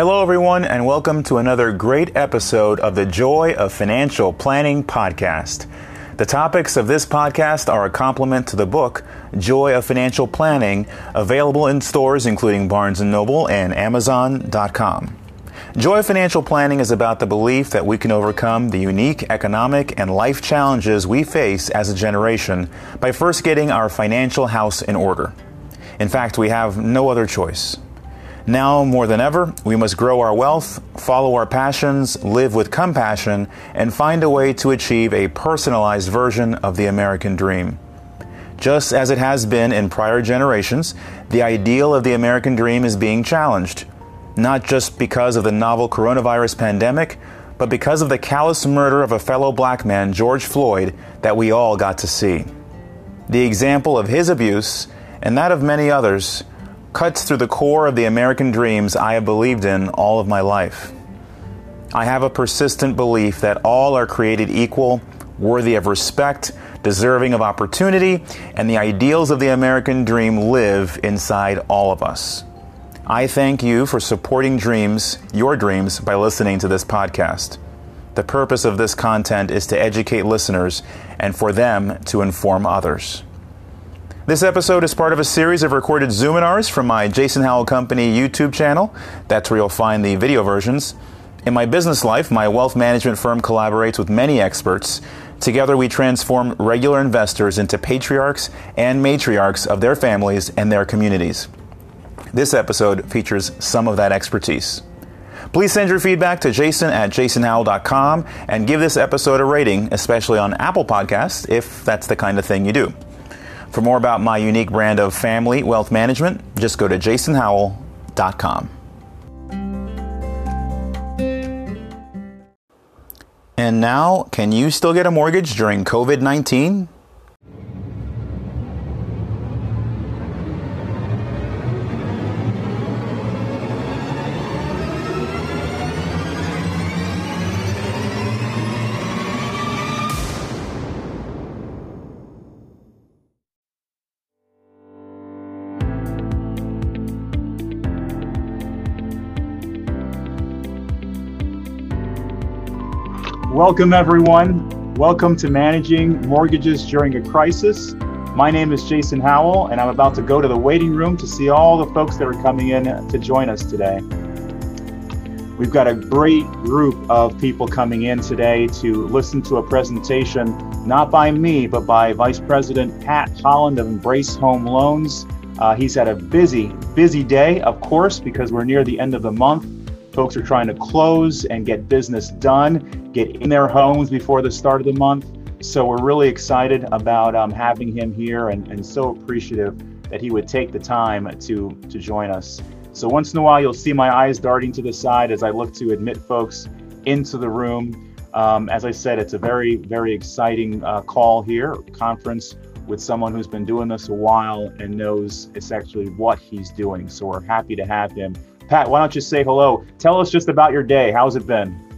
Hello, everyone, and welcome to another great episode of the Joy of Financial Planning podcast. The topics of this podcast are a complement to the book Joy of Financial Planning, available in stores including Barnes & Noble and amazon.com. Joy of Financial Planning is about the belief that we can overcome the unique economic and life challenges we face as a generation by first getting our financial house in order. In fact, we have no other choice. Now more than ever, we must grow our wealth, follow our passions, live with compassion, and find a way to achieve a personalized version of the American dream. Just as it has been in prior generations, the ideal of the American dream is being challenged, not just because of the novel coronavirus pandemic, but because of the callous murder of a fellow black man, George Floyd, that we all got to see. The example of his abuse, and that of many others, cuts through the core of the American dreams I have believed in all of my life. I have a persistent belief that all are created equal, worthy of respect, deserving of opportunity, and the ideals of the American dream live inside all of us. I thank you for supporting dreams, your dreams, by listening to this podcast. The purpose of this content is to educate listeners and for them to inform others. This episode is part of a series of recorded Zoominars from my Jason Howell Company YouTube channel. That's where you'll find the video versions. In my business life, my wealth management firm collaborates with many experts. Together, we transform regular investors into patriarchs and matriarchs of their families and their communities. This episode features some of that expertise. Please send your feedback to jason at jasonhowell.com and give this episode a rating, especially on Apple Podcasts, if that's the kind of thing you do. For more about my unique brand of family wealth management, just go to jasonhowell.com. And now, can you still get a mortgage during COVID 19? Welcome, everyone. Welcome to Managing Mortgages During a Crisis. My name is Jason Howell, and I'm about to go to the waiting room to see all the folks that are coming in to join us today. We've got a great group of people coming in today to listen to a presentation, not by me, but by Vice President Pat Holland of Embrace Home Loans. Uh, he's had a busy, busy day, of course, because we're near the end of the month. Folks are trying to close and get business done, get in their homes before the start of the month. So we're really excited about um, having him here and, and so appreciative that he would take the time to, to join us. So once in a while, you'll see my eyes darting to the side as I look to admit folks into the room. Um, as I said, it's a very, very exciting uh, call here, conference with someone who's been doing this a while and knows it's actually what he's doing. So we're happy to have him Pat, why don't you say hello? Tell us just about your day. How's it been?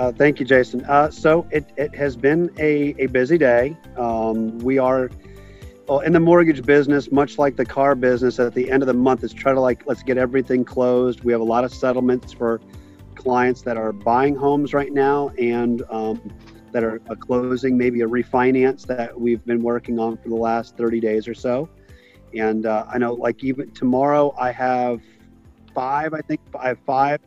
Uh, thank you, Jason. Uh, so it, it has been a, a busy day. Um, we are well, in the mortgage business, much like the car business, at the end of the month is try to like, let's get everything closed. We have a lot of settlements for clients that are buying homes right now and um, that are closing maybe a refinance that we've been working on for the last 30 days or so. And uh, I know like even tomorrow I have five. I think I have five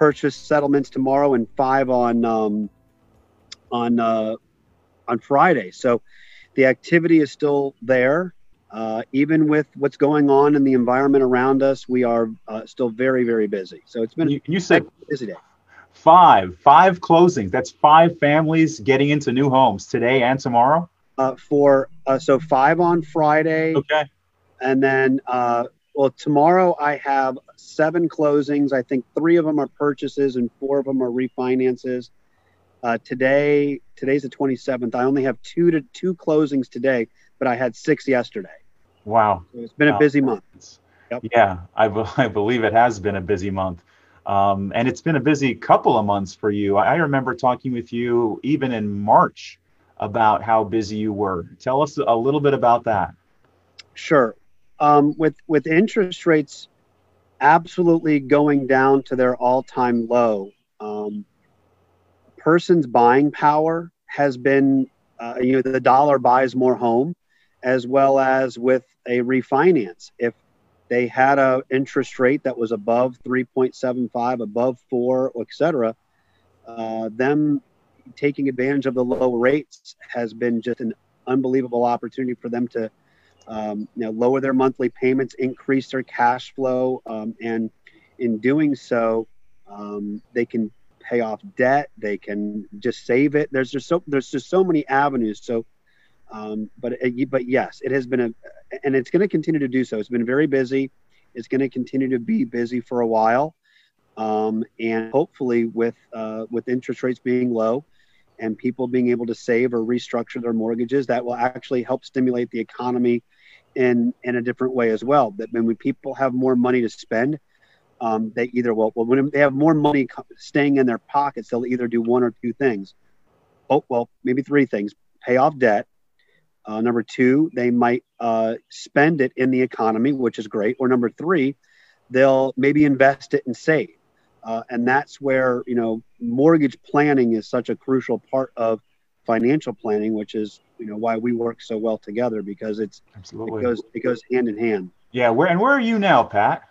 purchase settlements tomorrow and five on um, on uh, on Friday. So the activity is still there. Uh, even with what's going on in the environment around us, we are uh, still very, very busy. So it's been you, you said busy day. Five, five closings. That's five families getting into new homes today and tomorrow. Uh, for uh, so five on Friday. Okay. And then uh, well, tomorrow I have seven closings. I think three of them are purchases and four of them are refinances. Uh, today, today's the 27th. I only have two to two closings today, but I had six yesterday. Wow, so it's been wow. a busy month. Yep. Yeah, I, be- I believe it has been a busy month. Um, and it's been a busy couple of months for you. I remember talking with you even in March about how busy you were. Tell us a little bit about that. Sure um, with with interest rates absolutely going down to their all-time low. Um, person's buying power has been, uh, you know, the dollar buys more home, as well as with a refinance. If they had a interest rate that was above 3.75, above four, etc., uh, them taking advantage of the low rates has been just an unbelievable opportunity for them to um, you know, lower their monthly payments, increase their cash flow, um, and in doing so, um, they can pay off debt. They can just save it. There's just so there's just so many avenues. So, um, but uh, but yes, it has been a, and it's going to continue to do so. It's been very busy. It's going to continue to be busy for a while, um, and hopefully with uh, with interest rates being low, and people being able to save or restructure their mortgages, that will actually help stimulate the economy in in a different way as well. That when people have more money to spend, um, they either will well when they have more money staying in their pockets, they'll either do one or two things. Oh well, maybe three things: pay off debt. Uh, number two, they might uh, spend it in the economy, which is great. Or number three, they'll maybe invest it and save. Uh, and that's where you know mortgage planning is such a crucial part of financial planning, which is you know why we work so well together because it's Absolutely. it goes it goes hand in hand. Yeah, where and where are you now, Pat?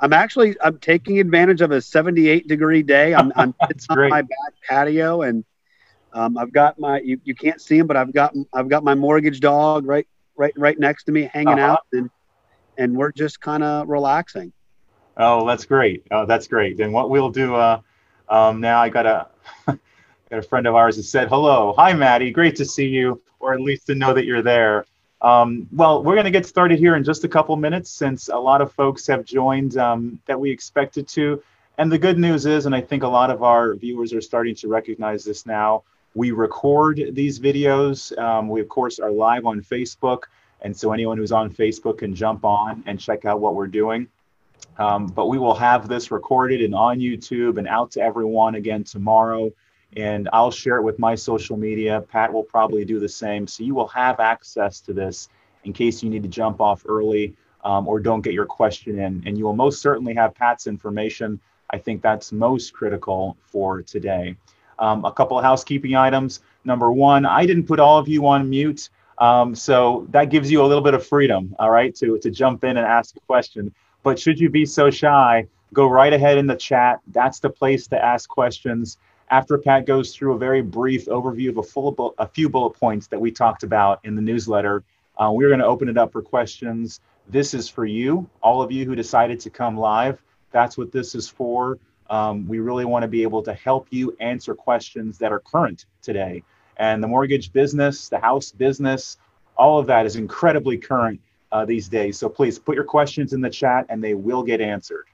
I'm actually I'm taking advantage of a 78 degree day. I'm, I'm it's on great. my back patio and um, I've got my you, you can't see him, but I've got I've got my mortgage dog right right right next to me hanging uh-huh. out and and we're just kind of relaxing. Oh, that's great. Oh, that's great. And what we'll do uh, um, now, I got a friend of ours has said hello, hi Maddie, great to see you, or at least to know that you're there. Um, well, we're going to get started here in just a couple minutes since a lot of folks have joined um, that we expected to. And the good news is, and I think a lot of our viewers are starting to recognize this now, we record these videos. Um, we, of course, are live on Facebook. And so anyone who's on Facebook can jump on and check out what we're doing. Um, but we will have this recorded and on YouTube and out to everyone again tomorrow and I'll share it with my social media. Pat will probably do the same. So you will have access to this in case you need to jump off early um, or don't get your question in. And you will most certainly have Pat's information. I think that's most critical for today. Um, a couple of housekeeping items. Number one, I didn't put all of you on mute. Um, so that gives you a little bit of freedom, all right, to, to jump in and ask a question. But should you be so shy, go right ahead in the chat. That's the place to ask questions after Pat goes through a very brief overview of a full bu- a few bullet points that we talked about in the newsletter, uh, we're going to open it up for questions. This is for you, all of you who decided to come live. That's what this is for. Um, we really want to be able to help you answer questions that are current today. And the mortgage business, the house business, all of that is incredibly current uh, these days. So please put your questions in the chat and they will get answered.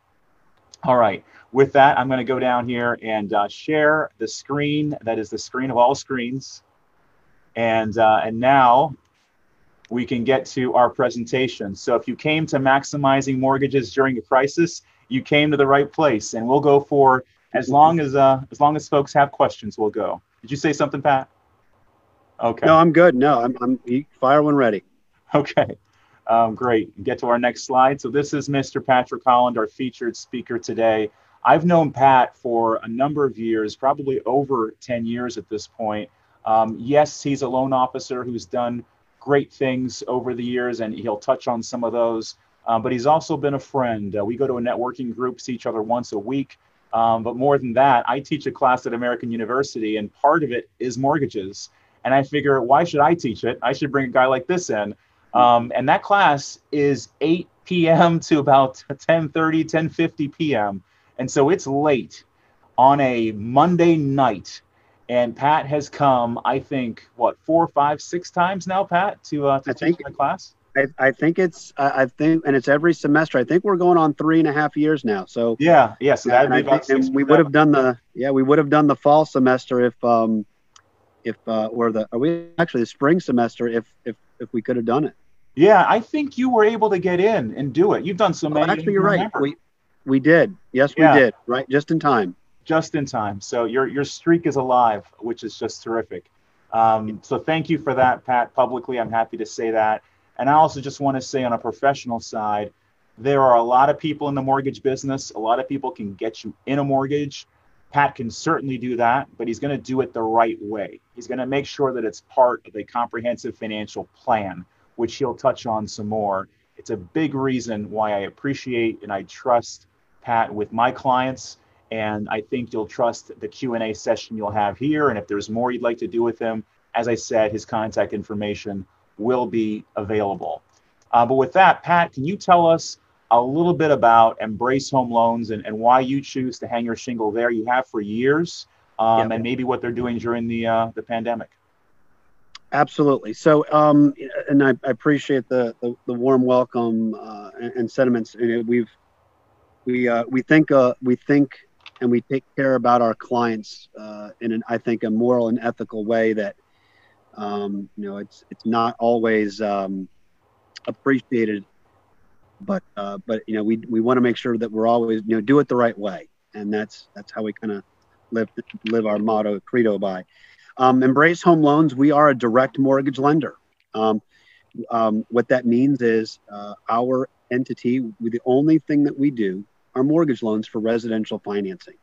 All right. With that, I'm going to go down here and uh, share the screen. That is the screen of all screens. And, uh, and now we can get to our presentation. So if you came to maximizing mortgages during a crisis, you came to the right place. And we'll go for as long as uh, as long as folks have questions, we'll go. Did you say something, Pat? Okay. No, I'm good. No, I'm, I'm fire when ready. Okay. Um, great. Get to our next slide. So this is Mr. Patrick Holland, our featured speaker today. I've known Pat for a number of years, probably over 10 years at this point. Um, yes, he's a loan officer who's done great things over the years, and he'll touch on some of those. Um, but he's also been a friend. Uh, we go to a networking group, see each other once a week. Um, but more than that, I teach a class at American University, and part of it is mortgages. And I figure, why should I teach it? I should bring a guy like this in um, and that class is 8 p.m. to about 10:30, 10:50 p.m. And so it's late on a Monday night. And Pat has come, I think, what four, five, six times now, Pat, to uh, to I teach think, class. I, I, think it's I think, and it's every semester. I think we're going on three and a half years now. So yeah, yeah. So that we would have done the yeah we would have done the fall semester if um if uh or the are we actually the spring semester if if if we could have done it. Yeah, I think you were able to get in and do it. You've done so many. Oh, actually, you're right. We we did. Yes, we did. Right, just in time. Just in time. So your your streak is alive, which is just terrific. Um, so thank you for that, Pat. Publicly, I'm happy to say that. And I also just want to say, on a professional side, There are a lot of people in the mortgage business. A lot of people can get you in a mortgage. Pat can certainly do that, but he's going to do it the right way. He's going to make sure that it's part of a comprehensive financial plan, which he'll touch on some more. It's a big reason why I appreciate and I trust Pat with my clients and I think you'll trust the Q&A session you'll have here and if there's more you'd like to do with him, as I said, his contact information will be available. Uh, but with that, Pat, can you tell us a little bit about Embrace Home Loans and, and why you choose to hang your shingle there? You have for years, um, and maybe what they're doing during the uh, the pandemic. Absolutely. So, um, and I, I appreciate the, the, the warm welcome uh, and, and, sentiments. And we've we uh, we think uh, we think and we take care about our clients uh, in an I think a moral and ethical way that um, you know it's it's not always um, appreciated, but uh, but you know we we want to make sure that we're always you know do it the right way, and that's that's how we kind of live live our motto credo by. Um, Embrace Home Loans, we are a direct mortgage lender. Um, um, what that means is uh, our entity, the only thing that we do are mortgage loans for residential financing.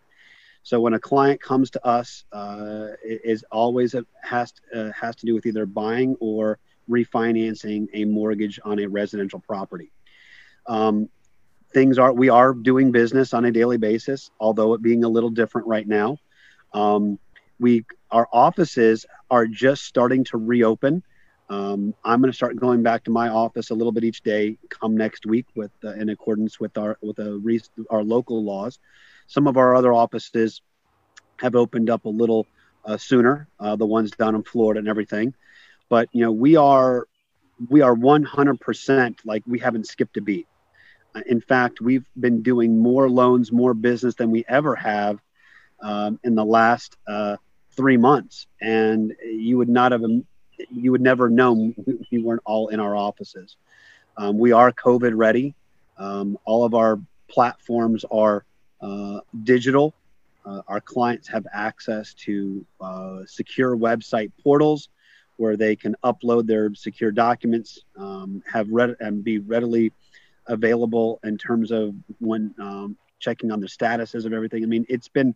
So when a client comes to us, uh, it is always a, has uh, has to do with either buying or refinancing a mortgage on a residential property. Um, things are we are doing business on a daily basis, although it being a little different right now. Um, we our offices are just starting to reopen. Um, I'm going to start going back to my office a little bit each day. Come next week with uh, in accordance with our with a, our local laws. Some of our other offices have opened up a little uh, sooner, uh, the ones down in Florida and everything. But you know, we are we are 100% like we haven't skipped a beat. Uh, in fact, we've been doing more loans, more business than we ever have um, in the last uh, three months, and you would not have you would never know we weren't all in our offices. Um, we are COVID ready. Um, all of our platforms are uh, digital. Uh, our clients have access to uh, secure website portals where they can upload their secure documents, um, have read and be readily available in terms of when um, checking on the statuses of everything. I mean, it's been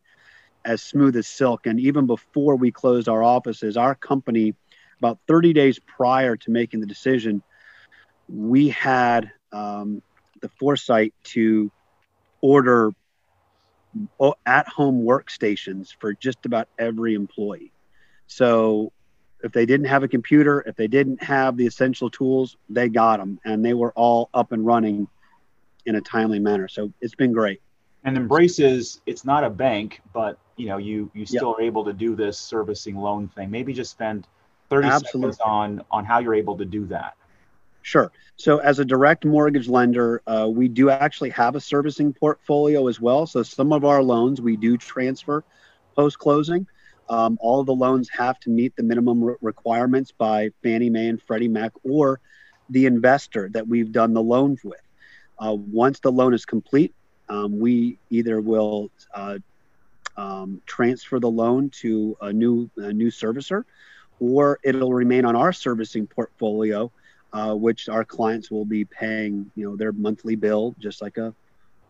as smooth as silk. And even before we closed our offices, our company, about 30 days prior to making the decision, we had um, the foresight to order at home workstations for just about every employee. So if they didn't have a computer, if they didn't have the essential tools, they got them and they were all up and running in a timely manner. So it's been great. And Embraces, it's not a bank, but you know, you you still yep. are able to do this servicing loan thing. Maybe just spend 30 Absolutely. seconds on on how you're able to do that. Sure. So, as a direct mortgage lender, uh, we do actually have a servicing portfolio as well. So, some of our loans we do transfer post closing. Um, all of the loans have to meet the minimum re- requirements by Fannie Mae and Freddie Mac or the investor that we've done the loan with. Uh, once the loan is complete, um, we either will uh, um, transfer the loan to a new a new servicer, or it'll remain on our servicing portfolio uh, which our clients will be paying, you know, their monthly bill just like a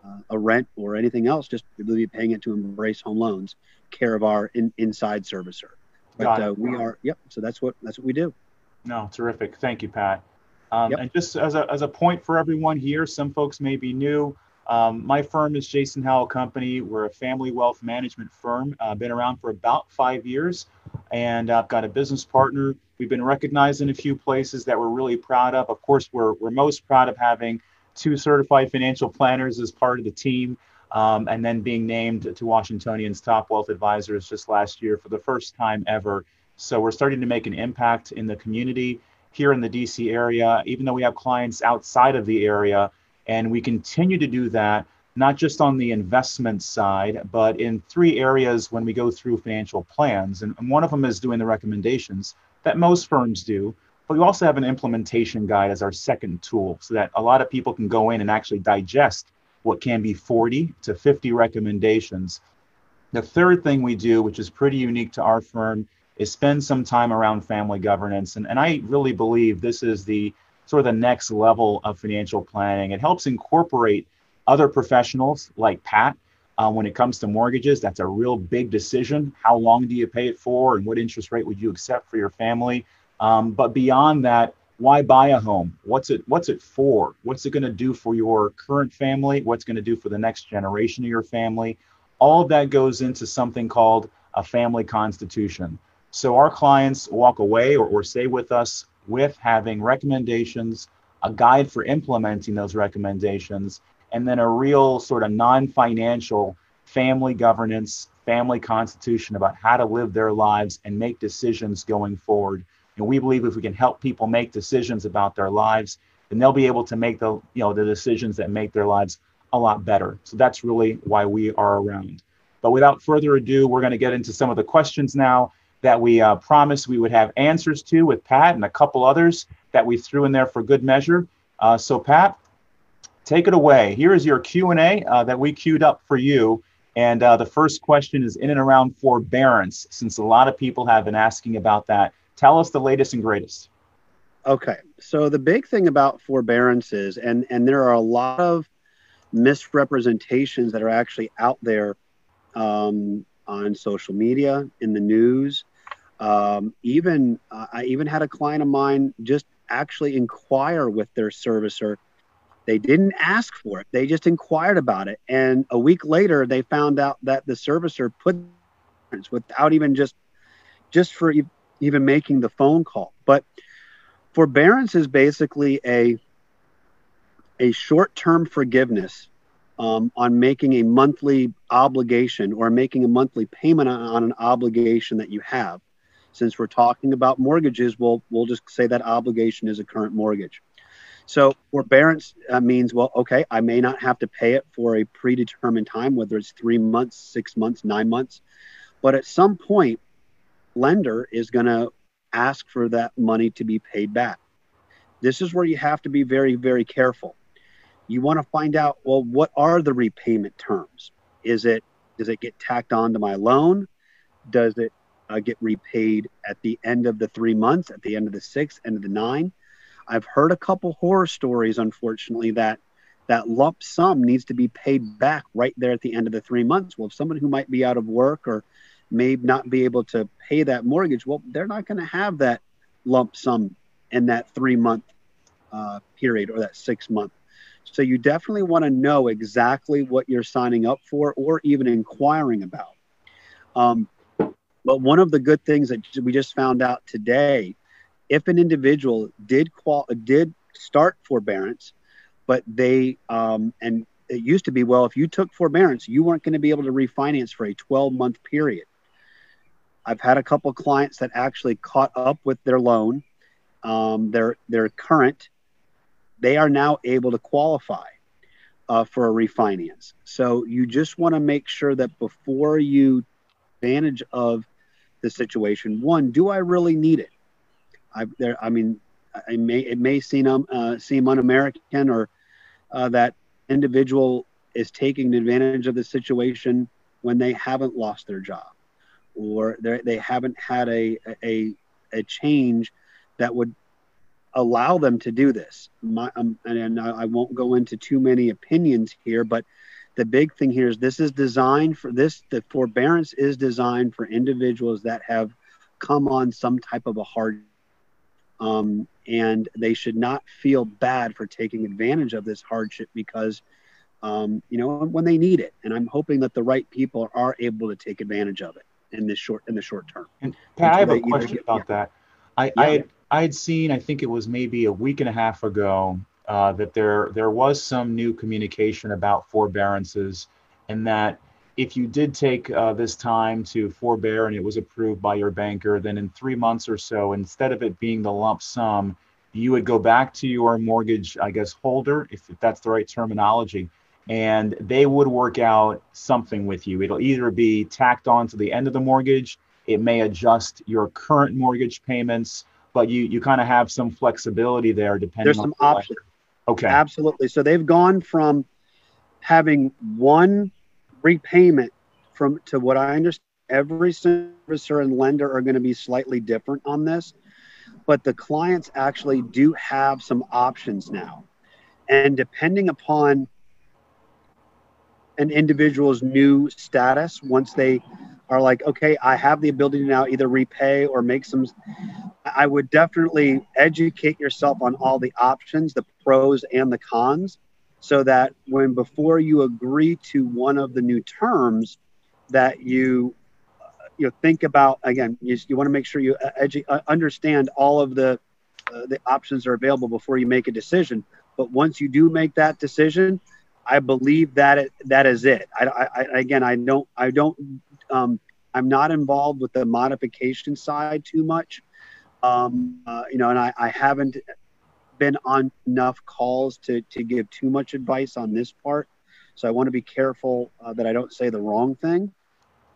uh, a rent or anything else. Just they'll be paying it to Embrace Home Loans, care of our in, inside servicer. But uh, we are, yep. So that's what that's what we do. No, terrific. Thank you, Pat. Um, yep. And just as a, as a point for everyone here, some folks may be new. Um, my firm is Jason Howell Company. We're a family wealth management firm. Uh, been around for about five years, and I've got a business partner We've been recognized in a few places that we're really proud of. Of course, we're, we're most proud of having two certified financial planners as part of the team, um, and then being named to Washingtonian's top wealth advisors just last year for the first time ever. So we're starting to make an impact in the community here in the DC area, even though we have clients outside of the area, and we continue to do that not just on the investment side, but in three areas when we go through financial plans. And, one of them is doing the recommendations that most firms do. But we also have an implementation guide as our second tool so that a lot of people can go in and actually digest what can be 40 to 50 recommendations. The third thing we do, which is pretty unique to our firm, is spend some time around family governance. And, and I really believe this is the sort of the next level of financial planning. It helps incorporate other professionals like Pat. Uh, when it comes to mortgages, that's a real big decision. How long do you pay it for, and what interest rate would you accept for your family? Um, but beyond that, why buy a home? What's it What's it for? What's it going to do for your current family? What's going to do for the next generation of your family? All of that goes into something called a family constitution. So our clients walk away or, or stay with us with having recommendations, a guide for implementing those recommendations, and then a real sort of non financial family governance, family constitution about how to live their lives and make decisions going forward. And we believe if we can help people make decisions about their lives, then they'll be able to make the you know the decisions that make their lives a lot better. So that's really why we are around. But without further ado, we're going to get into some of the questions now that we uh, promised we would have answers to with Pat and a couple others that we threw in there for good measure. Uh, so Pat, take it away. Here is your Q&A uh, that we queued up for you. And uh, the first question is in and around forbearance, since a lot of people have been asking about that. Tell us the latest and greatest. Okay, so the big thing about forbearance is, and, and there are a lot of misrepresentations that are actually out there um, on social media, in the news, um, even uh, I even had a client of mine just actually inquire with their servicer. They didn't ask for it; they just inquired about it, and a week later, they found out that the servicer put without even just just for even making the phone call. But forbearance is basically a a short-term forgiveness um, on making a monthly obligation or making a monthly payment on an obligation that you have since we're talking about mortgages, we'll we'll just say that obligation is a current mortgage. So forbearance uh, means, well, okay, I may not have to pay it for a predetermined time, whether it's three months, six months, nine months, but at some point, lender is going to ask for that money to be paid back. This is where you have to be very, very careful. You want to find out, well, what are the repayment terms? Is it does it get tacked on to my loan? Does it uh, get repaid at the end of the three months, at the end of the six, end of the nine. I've heard a couple horror stories, unfortunately, that that lump sum needs to be paid back right there at the end of the three months. Well, if someone who might be out of work or may not be able to pay that mortgage, well, they're not going to have that lump sum in that three month uh, period or that six month. So you definitely want to know exactly what you're signing up for or even inquiring about. Um, but one of the good things that we just found out today, if an individual did qual did start forbearance, but they um, and it used to be well, if you took forbearance, you weren't going to be able to refinance for a 12 month period. I've had a couple clients that actually caught up with their loan, um, their current. They are now able to qualify uh, for a refinance. So you just want to make sure that before you advantage of the situation. One, do I really need it? I, there, I mean, I may it may seem um, uh, seem un-American or uh, that individual is taking advantage of the situation when they haven't lost their job or they haven't had a, a a change that would allow them to do this. My, um, and I won't go into too many opinions here, but the big thing here is this is designed for this the forbearance is designed for individuals that have come on some type of a hard um, and they should not feel bad for taking advantage of this hardship because um, you know when they need it and i'm hoping that the right people are able to take advantage of it in this short in the short term and pat i have a question get, about yeah. that i yeah. i i had seen i think it was maybe a week and a half ago uh, that there there was some new communication about forbearances, and that if you did take uh, this time to forbear and it was approved by your banker, then in three months or so, instead of it being the lump sum, you would go back to your mortgage, I guess, holder, if, if that's the right terminology, and they would work out something with you. It'll either be tacked on to the end of the mortgage, it may adjust your current mortgage payments, but you you kind of have some flexibility there depending. There's some options. Okay. Absolutely. So they've gone from having one repayment from to what I understand every servicer and lender are going to be slightly different on this. but the clients actually do have some options now. And depending upon an individual's new status, once they are like, okay, I have the ability to now either repay or make some, I would definitely educate yourself on all the options, the pros and the cons, so that when before you agree to one of the new terms, that you you know think about again you, you want to make sure you uh, edu- uh, understand all of the uh, the options are available before you make a decision. But once you do make that decision i believe that it, that is it. I, I, again i don't i don't um, i'm not involved with the modification side too much um, uh, you know and I, I haven't been on enough calls to to give too much advice on this part so i want to be careful uh, that i don't say the wrong thing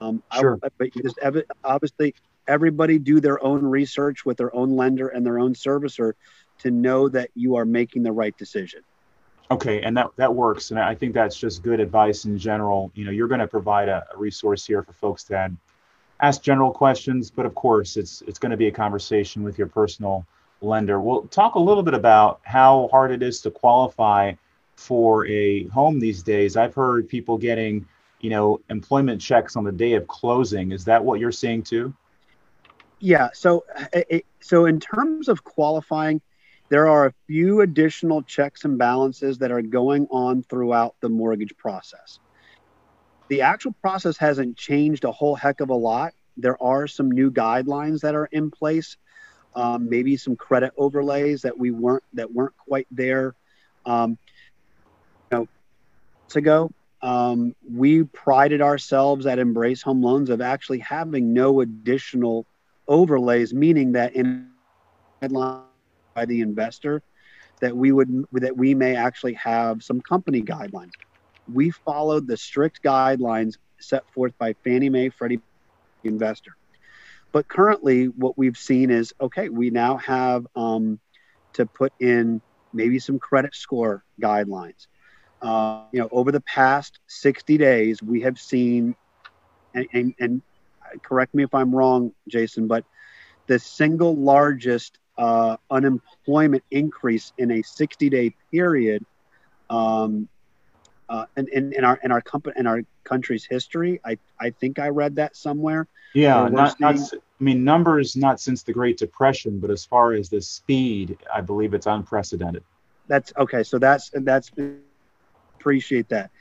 um, sure. I, but just obviously, everybody do their own research with their own lender and their own servicer to know that you are making the right decision. Okay, and that that works, and I think that's just good advice in general. You know, you're going to provide a, a resource here for folks that ask general questions, but of course, it's it's going to be a conversation with your personal lender. We'll talk a little bit about how hard it is to qualify for a home these days. I've heard people getting you know, employment checks on the day of closing. Is that what you're seeing too? Yeah. So, it, so in terms of qualifying, there are a few additional checks and balances that are going on throughout the mortgage process. The actual process hasn't changed a whole heck of a lot. There are some new guidelines that are in place, um, maybe some credit overlays that we weren't that weren't quite there. Um, you know, ago, um, we prided ourselves at Embrace Home Loans of actually having no additional overlays, meaning that in headline by the investor, that we would that we may actually have some company guidelines. We followed the strict guidelines set forth by Fannie Mae, Freddie investor. But currently, what we've seen is okay. We now have um, to put in maybe some credit score guidelines uh, you know, over the past 60 days, we have seen, and, and, and, correct me if I'm wrong, Jason, but the single largest uh, unemployment increase in a 60 day period um, uh, in, in, in, our in our company in our country's history. I, I think I read that somewhere. Yeah, not, not, I mean numbers not since the Great Depression, but as far as the speed, I believe it's unprecedented. That's okay. So that's that's appreciate that.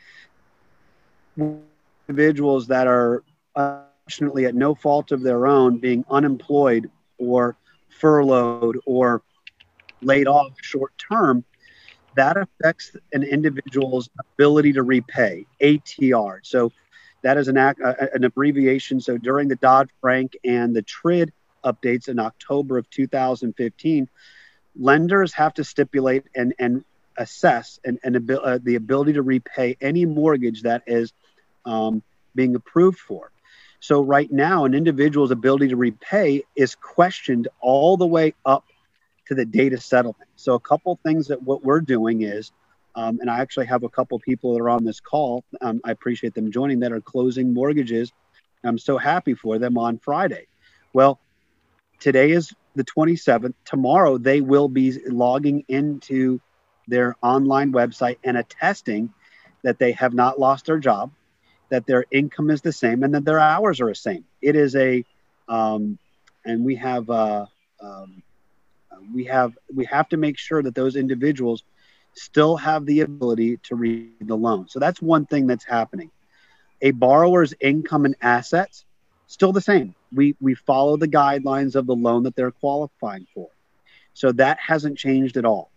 Individuals that are unfortunately at no fault of their own being unemployed or furloughed or laid off short term, that affects an individual's ability to repay ATR. So that is an, uh, an abbreviation. So during the Dodd Frank and the TRID updates in October of 2015, lenders have to stipulate and, and assess and, and uh, the ability to repay any mortgage that is um, being approved for. So right now, an individual's ability to repay is questioned all the way up to the date of settlement. So a couple things that what we're doing is, um, and I actually have a couple people that are on this call. Um, I appreciate them joining that are closing mortgages. I'm so happy for them on Friday. Well, today is the 27th. Tomorrow they will be logging into their online website and attesting that they have not lost their job, that their income is the same, and that their hours are the same. It is a, um, and we have, uh, um, we have, we have to make sure that those individuals still have the ability to read the loan. So that's one thing that's happening. A borrower's income and assets still the same. We we follow the guidelines of the loan that they're qualifying for. So that hasn't changed at all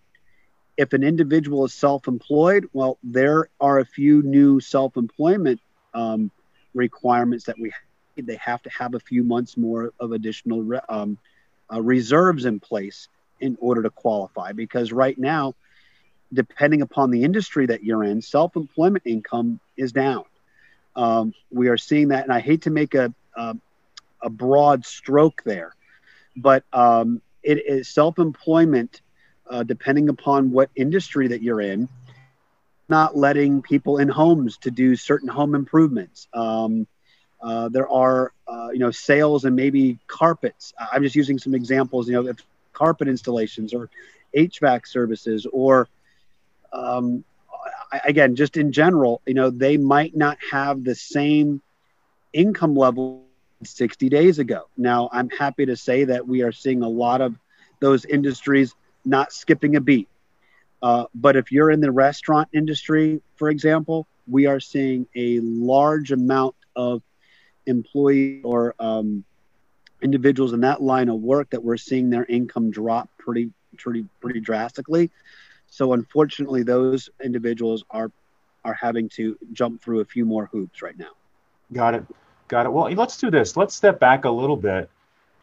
if an individual is self-employed, well, there are a few new self-employment um, requirements that we they have to have a few months more of additional re- um, uh, reserves in place in order to qualify. Because right now, depending upon the industry that you're in, self-employment income is down. Um, we are seeing that, and I hate to make a a, a broad stroke there, but um, it is self-employment uh, depending upon what industry that you're in, not letting people in homes to do certain home improvements. Um, uh, there are, uh, you know, sales and maybe carpets. I'm just using some examples. You know, carpet installations or HVAC services or um, again, just in general, you know, they might not have the same income level 60 days ago. Now, I'm happy to say that we are seeing a lot of those industries not skipping a beat. Uh, but if you're in the restaurant industry, for example, we are seeing a large amount of employee or um, individuals in that line of work that we're seeing their income drop pretty, pretty, pretty drastically. So unfortunately, those individuals are are having to jump through a few more hoops right now. Got it. Got it. Well, let's do this. Let's step back a little bit,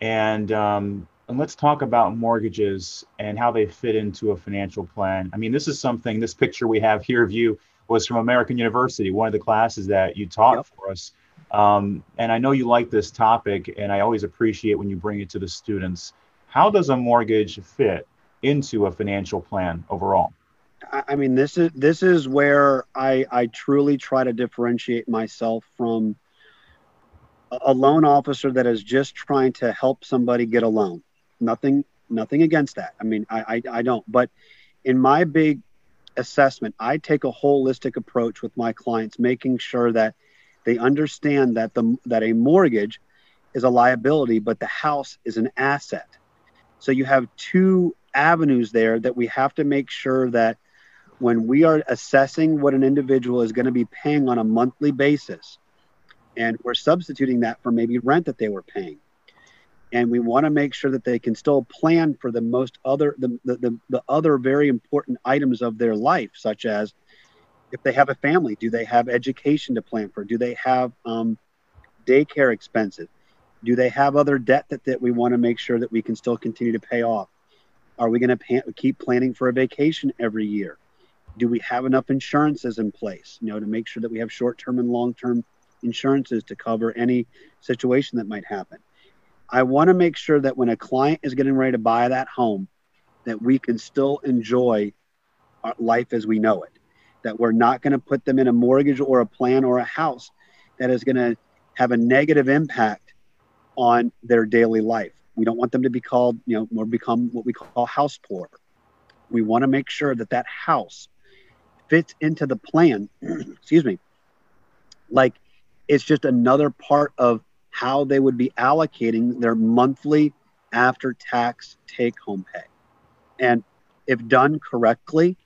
and um, and let's talk about mortgages and how they fit into a financial plan. I mean, this is something. This picture we have here of you was from American University, one of the classes that you taught yep. for us. Um, and I know you like this topic, and I always appreciate when you bring it to the students. How does a mortgage fit into a financial plan overall? I mean, this is this is where I I truly try to differentiate myself from a loan officer that is just trying to help somebody get a loan. Nothing nothing against that. I mean, I I, I don't. But in my big assessment, I take a holistic approach with my clients, making sure that they understand that the that a mortgage is a liability, but the house is an asset. So you have two avenues there that we have to make sure that when we are assessing what an individual is going to be paying on a monthly basis, and we're substituting that for maybe rent that they were paying, and we want to make sure that they can still plan for the most other the, the, the, the other very important items of their life, such as if they have a family, do they have education to plan for? Do they have um, daycare expenses? Do they have other debt that, that we want to make sure that we can still continue to pay off? Are we going to keep planning for a vacation every year? Do we have enough insurances in place, you know, to make sure that we have short-term and long-term insurances to cover any situation that might happen? I want to make sure that when a client is getting ready to buy that home, that we can still enjoy our life as we know it. That we're not going to put them in a mortgage or a plan or a house that is going to have a negative impact on their daily life. We don't want them to be called, you know, or become what we call house poor. We want to make sure that that house fits into the plan. excuse me. Like it's just another part of how they would be allocating their monthly after tax take home pay. And if done correctly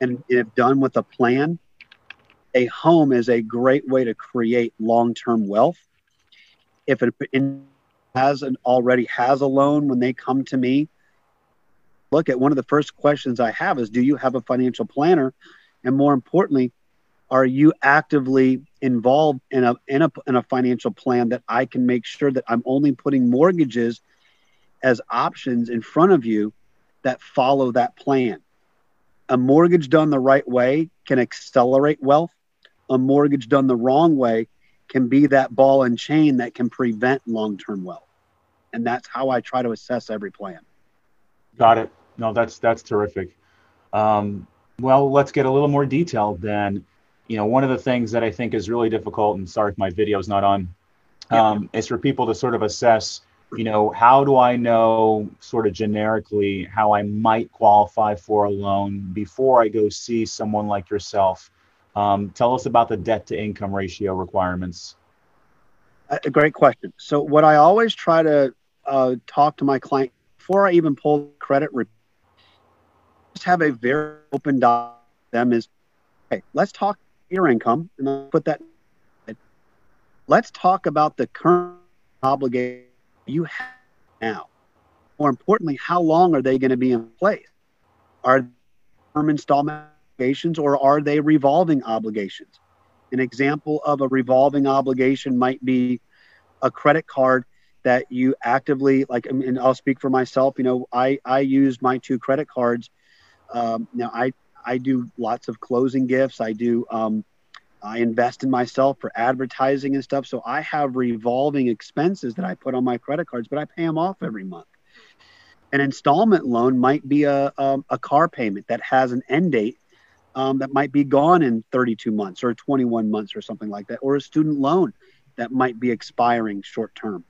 and if done with a plan, a home is a great way to create long term wealth. If it has an already has a loan when they come to me look at one of the first questions i have is do you have a financial planner and more importantly are you actively involved in a, in a in a financial plan that i can make sure that i'm only putting mortgages as options in front of you that follow that plan a mortgage done the right way can accelerate wealth a mortgage done the wrong way can be that ball and chain that can prevent long term wealth. And that's how I try to assess every plan. Got it. No, that's that's terrific. Um, well, let's get a little more detailed then. You know, one of the things that I think is really difficult, and sorry if my video is not on, um, yeah. is for people to sort of assess, you know, how do I know sort of generically how I might qualify for a loan before I go see someone like yourself um, tell us about the debt to income ratio requirements. A great question. So, what I always try to uh, talk to my client before I even pull credit report, just have a very open dialogue them is, hey, let's talk your income and put that. Let's talk about the current obligation you have now. More importantly, how long are they going to be in place? Are term installment obligations or are they revolving obligations? An example of a revolving obligation might be a credit card that you actively like and I'll speak for myself you know I I use my two credit cards um, now I I do lots of closing gifts. I do um, I invest in myself for advertising and stuff. So I have revolving expenses that I put on my credit cards but I pay them off every month. An installment loan might be a, a, a car payment that has an end date um, that might be gone in 32 months or 21 months or something like that, or a student loan that might be expiring short term.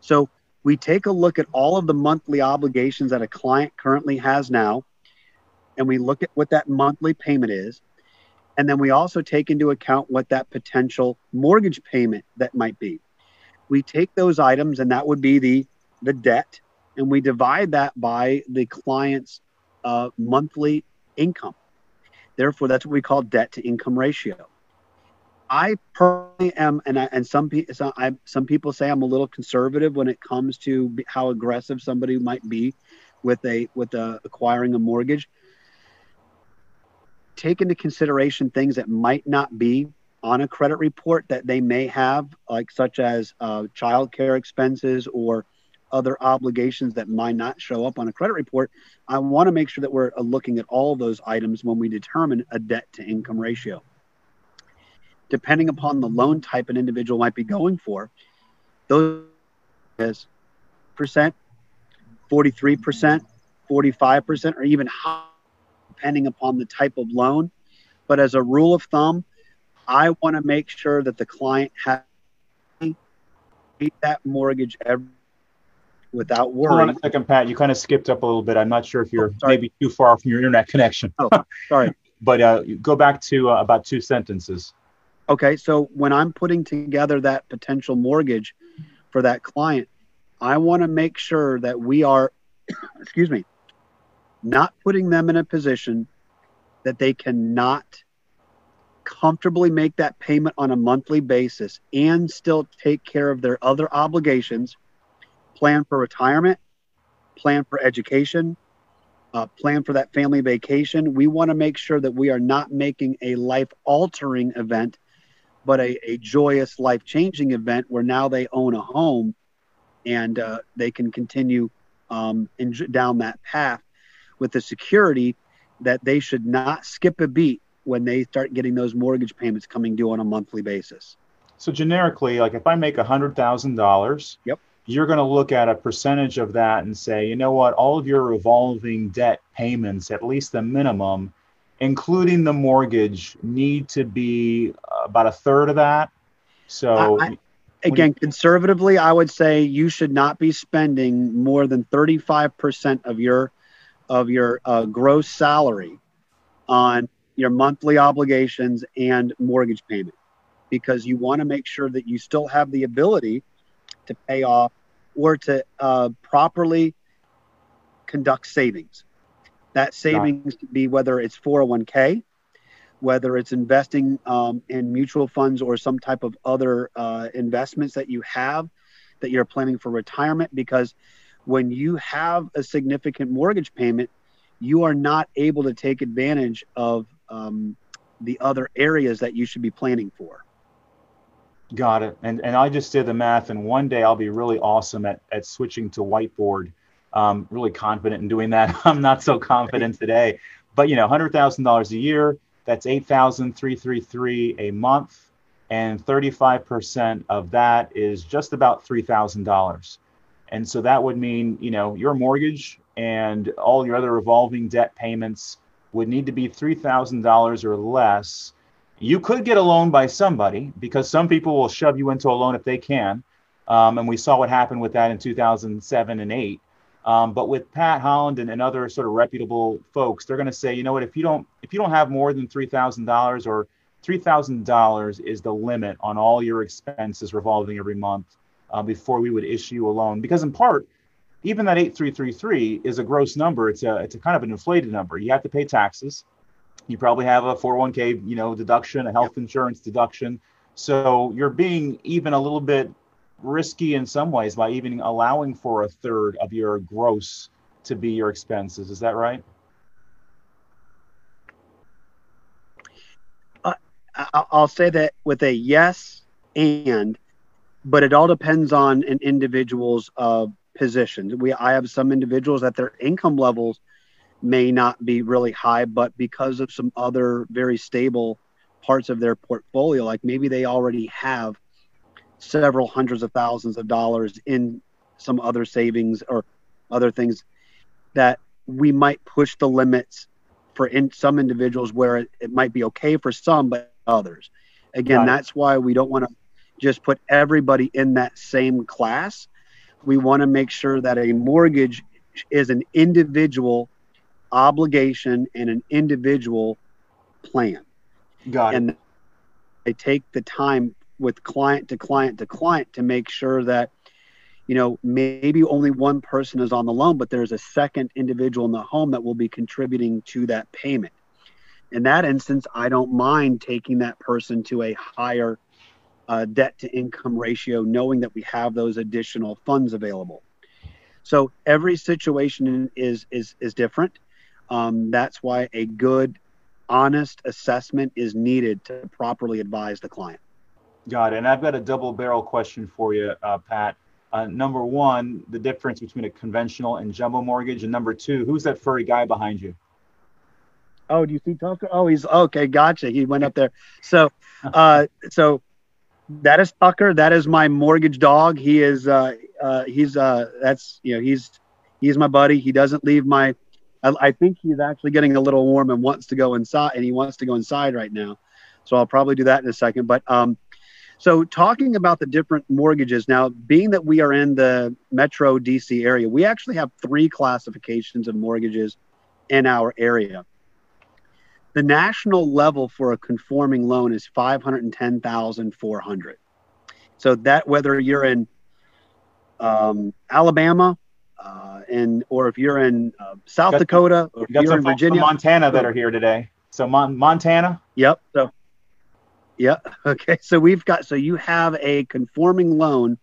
So we take a look at all of the monthly obligations that a client currently has now, and we look at what that monthly payment is. And then we also take into account what that potential mortgage payment that might be. We take those items, and that would be the, the debt, and we divide that by the client's uh, monthly income. Therefore, that's what we call debt to income ratio. I personally am, and I, and some people some, some people say I'm a little conservative when it comes to how aggressive somebody might be with a with a, acquiring a mortgage. Take into consideration things that might not be on a credit report that they may have, like such as uh, child care expenses or other obligations that might not show up on a credit report. I want to make sure that we're uh, looking at all those items when we determine a debt to income ratio depending upon the loan type an individual might be going for, those is percent, 43%, 45%, or even higher, depending upon the type of loan. But as a rule of thumb, I want to make sure that the client has that mortgage every without worry. Hold on a second, Pat. You kind of skipped up a little bit. I'm not sure if you're oh, maybe too far from your internet connection. oh, sorry. but uh, go back to uh, about two sentences. Okay, so when I'm putting together that potential mortgage for that client, I want to make sure that we are, excuse me, not putting them in a position that they cannot comfortably make that payment on a monthly basis and still take care of their other obligations, plan for retirement, plan for education, uh, plan for that family vacation. We want to make sure that we are not making a life altering event but a, a joyous, life changing event where now they own a home and uh, they can continue um, in, down that path with the security that they should not skip a beat when they start getting those mortgage payments coming due on a monthly basis. So generically, like if I make a hundred thousand dollars, yep, you're going to look at a percentage of that and say, you know what, all of your revolving debt payments, at least the minimum, including the mortgage, need to be about a third of that. So, I, again, you, conservatively, I would say you should not be spending more than 35% of your of your uh, gross salary on your monthly obligations and mortgage payment because you want to make sure that you still have the ability to pay off or to uh, properly conduct savings. That savings could be whether it's 401k, whether it's investing um, in mutual funds or some type of other uh, investments that you have that you're planning for retirement. Because when you have a significant mortgage payment, you are not able to take advantage of um, the other areas that you should be planning for. Got it. And and I just did the math, and one day I'll be really awesome at at switching to whiteboard um, really confident in doing that. I'm not so confident today, but you know, hundred thousand dollars a year, that's eight thousand three three three a month, and 35% of that is just about three thousand dollars. And so that would mean, you know, your mortgage and all your other revolving debt payments would need to be $3,000 or less. You could get a loan by somebody because some people will shove you into a loan if they can. Um, and we saw what happened with that in 2007 and 8. Um, but with Pat Holland and, and other sort of reputable folks, they're going to say, you know what, if you don't if you don't have more than three thousand dollars or three thousand dollars is the limit on all your expenses revolving every month uh, before we would issue a loan. Because in part, even that eight three three three is a gross number. It's a it's a kind of an inflated number. You have to pay taxes. You probably have a 401k, you know, deduction, a health insurance deduction. So you're being even a little bit risky in some ways by even allowing for a third of your gross to be your expenses. Is that right? Uh, I'll say that with a yes and, but it all depends on an individual's uh, position. We I have some individuals that their income levels may not be really high, but because of some other very stable parts of their portfolio, like maybe they already have several hundreds of thousands of dollars in some other savings or other things that we might push the limits for in some individuals where it, it might be okay for some but others again that's why we don't want to just put everybody in that same class we want to make sure that a mortgage is an individual obligation and an individual plan. Got it. And they take the time with client to client to client to make sure that you know maybe only one person is on the loan but there's a second individual in the home that will be contributing to that payment in that instance i don't mind taking that person to a higher uh, debt to income ratio knowing that we have those additional funds available so every situation is is is different um, that's why a good honest assessment is needed to properly advise the client Got it. And I've got a double barrel question for you, uh, Pat. Uh, number one, the difference between a conventional and jumbo mortgage. And number two, who's that furry guy behind you? Oh, do you see Tucker? Oh, he's okay. Gotcha. He went up there. So, uh, so that is Tucker. That is my mortgage dog. He is, uh, uh, he's, uh, that's, you know, he's, he's my buddy. He doesn't leave my, I, I think he's actually getting a little warm and wants to go inside and he wants to go inside right now. So I'll probably do that in a second. But, um, so, talking about the different mortgages now, being that we are in the metro DC area, we actually have three classifications of mortgages in our area. The national level for a conforming loan is 510,400. So that whether you're in um, Alabama, uh, and or if you're in uh, South got, Dakota, or if you're in Virginia, Montana that are here today. So Mon- Montana. Yep. So yeah. Okay. So we've got, so you have a conforming loan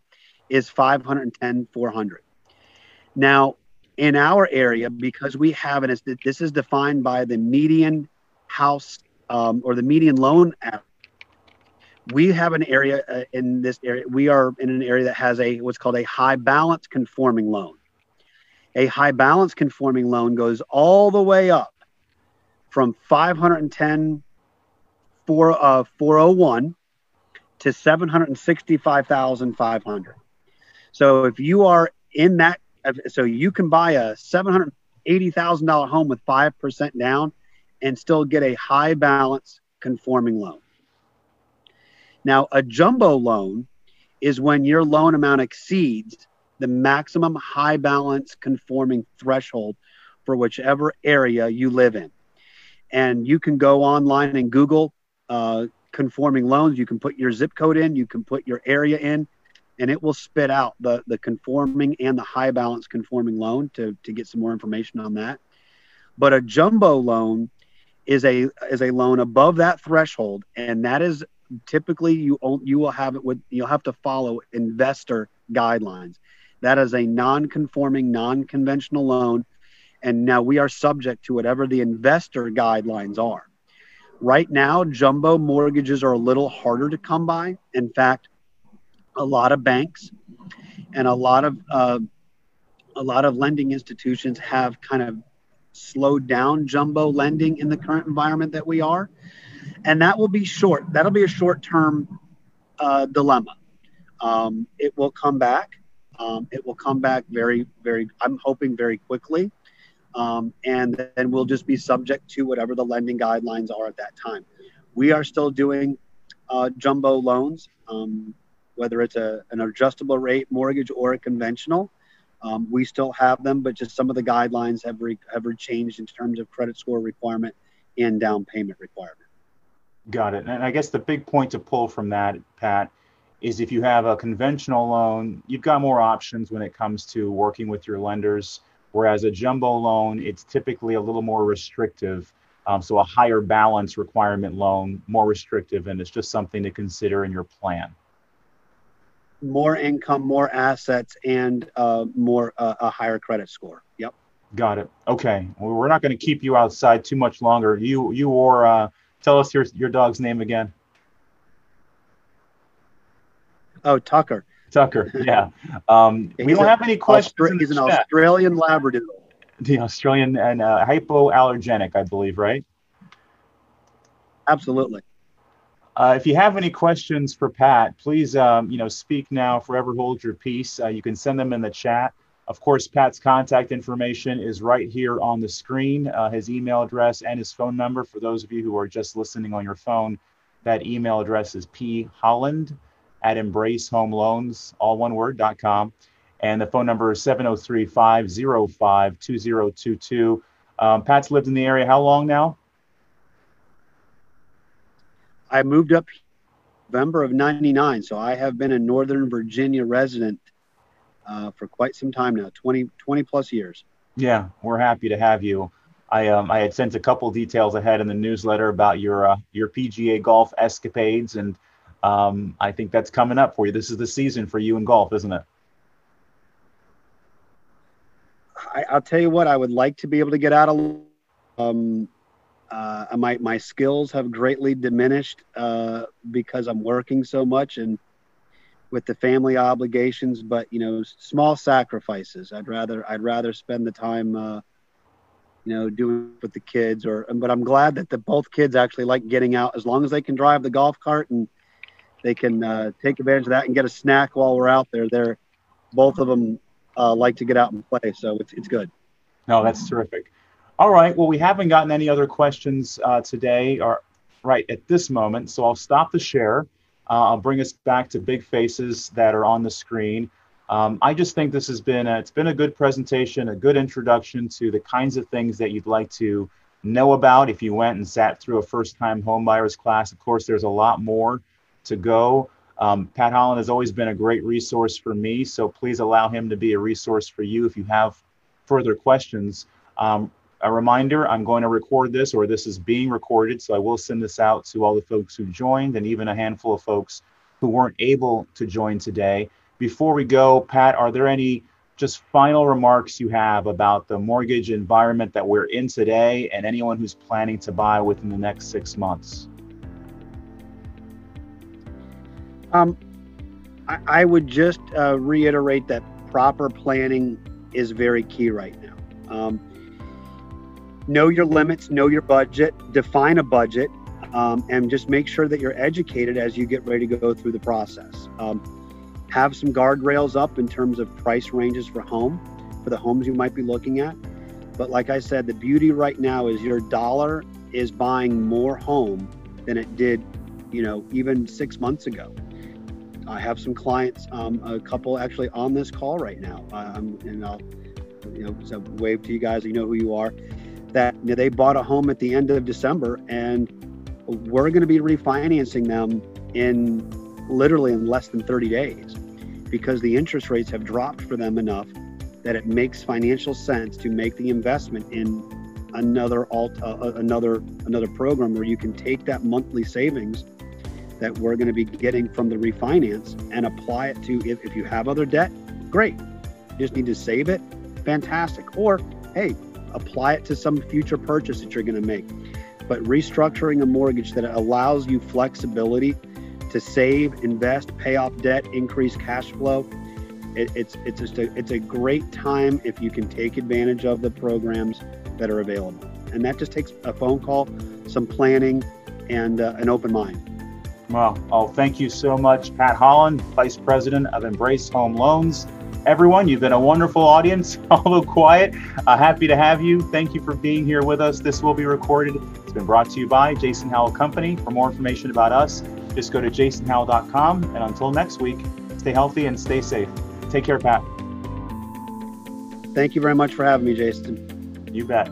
is 510, 400. Now, in our area, because we have it, this is defined by the median house um, or the median loan app. We have an area uh, in this area. We are in an area that has a what's called a high balance conforming loan. A high balance conforming loan goes all the way up from 510 four, uh, 401 to 765,500. So if you are in that, so you can buy a $780,000 home with 5% down and still get a high balance conforming loan. Now, a jumbo loan is when your loan amount exceeds the maximum high balance conforming threshold for whichever area you live in. And you can go online and Google uh, conforming loans. You can put your zip code in, you can put your area in, and it will spit out the, the conforming and the high balance conforming loan to, to get some more information on that. But a jumbo loan is a is a loan above that threshold, and that is typically you you will have it with you'll have to follow investor guidelines. That is a non-conforming, non-conventional loan, and now we are subject to whatever the investor guidelines are. Right now, jumbo mortgages are a little harder to come by. In fact, a lot of banks and a lot of uh, a lot of lending institutions have kind of slowed down jumbo lending in the current environment that we are, and that will be short. That'll be a short-term uh, dilemma. Um, it will come back. Um, it will come back very, very. I'm hoping very quickly. Um, and then we'll just be subject to whatever the lending guidelines are at that time. We are still doing uh, jumbo loans, um, whether it's a, an adjustable rate mortgage or a conventional. Um, we still have them, but just some of the guidelines have, re- have changed in terms of credit score requirement and down payment requirement. Got it. And I guess the big point to pull from that, Pat, is if you have a conventional loan, you've got more options when it comes to working with your lenders. Whereas a jumbo loan, it's typically a little more restrictive. Um, so a higher balance requirement loan, more restrictive, and it's just something to consider in your plan. More income, more assets, and uh, more uh, a higher credit score. Yep. Got it. Okay. Well, we're not going to keep you outside too much longer. You, you, or uh, tell us your your dog's name again. Oh, Tucker. Tucker. Yeah. Um, we don't have any questions. Austra- he's an chat. Australian Labradoodle. The Australian and uh, hypoallergenic, I believe, right? Absolutely. Uh, if you have any questions for Pat, please, um, you know, speak now. Forever hold your peace. Uh, you can send them in the chat. Of course, Pat's contact information is right here on the screen. Uh, his email address and his phone number. For those of you who are just listening on your phone, that email address is p holland at embracehomeloans, all one word, dot com. And the phone number is 703 505 2022. Um, Pat's lived in the area how long now? I moved up November of 99. So I have been a Northern Virginia resident uh, for quite some time now 20, 20 plus years. Yeah, we're happy to have you. I um I had sent a couple details ahead in the newsletter about your uh, your PGA golf escapades, and um, I think that's coming up for you. This is the season for you in golf, isn't it? I, will tell you what, I would like to be able to get out of. Um, uh, my my skills have greatly diminished uh, because I'm working so much and with the family obligations. But you know, small sacrifices. I'd rather I'd rather spend the time, uh, you know, doing with the kids. Or but I'm glad that the both kids actually like getting out as long as they can drive the golf cart and they can uh, take advantage of that and get a snack while we're out there. They're both of them uh, like to get out and play, so it's it's good. No, that's terrific. All right. Well, we haven't gotten any other questions uh, today, or right at this moment. So I'll stop the share. Uh, I'll bring us back to big faces that are on the screen. Um, I just think this has been a, it's been a good presentation, a good introduction to the kinds of things that you'd like to know about if you went and sat through a first-time homebuyers class. Of course, there's a lot more to go. Um, Pat Holland has always been a great resource for me, so please allow him to be a resource for you if you have further questions. Um, a reminder I'm going to record this, or this is being recorded, so I will send this out to all the folks who joined and even a handful of folks who weren't able to join today. Before we go, Pat, are there any just final remarks you have about the mortgage environment that we're in today and anyone who's planning to buy within the next six months? Um, I, I would just uh, reiterate that proper planning is very key right now. Um, know your limits, know your budget, define a budget, um, and just make sure that you're educated as you get ready to go through the process. Um, have some guardrails up in terms of price ranges for home, for the homes you might be looking at. But like I said, the beauty right now is your dollar is buying more home than it did, you know, even six months ago. I have some clients, um, a couple actually on this call right now, um, and I'll, you know, so wave to you guys. You know who you are that you know, they bought a home at the end of December and we're going to be refinancing them in literally in less than 30 days because the interest rates have dropped for them enough that it makes financial sense to make the investment in another alt uh, uh another another program where you can take that monthly savings that we're going to be getting from the refinance and apply it to if, if you have other debt great. You just need to save it. Fantastic. Or hey apply it to some future purchase that you're going to make. But restructuring a mortgage that allows you flexibility to save, invest, pay off debt, increase cash flow. It, it's it's just a it's a great time if you can take advantage of the programs that are available, and that just takes a phone call, some planning, and uh, an open mind. Well, oh, thank you so much, Pat Holland, Vice President of Embrace Home Loans everyone. You've been a wonderful audience, although quiet. Uh, happy to have you. Thank you for being here with us. This will be recorded. It's been brought to you by Jason Howell Company. For more information about us, just go to jasonhowell.com. And until next week, stay healthy and stay safe. Take care, Pat. Thank you very much for having me, Jason. You bet.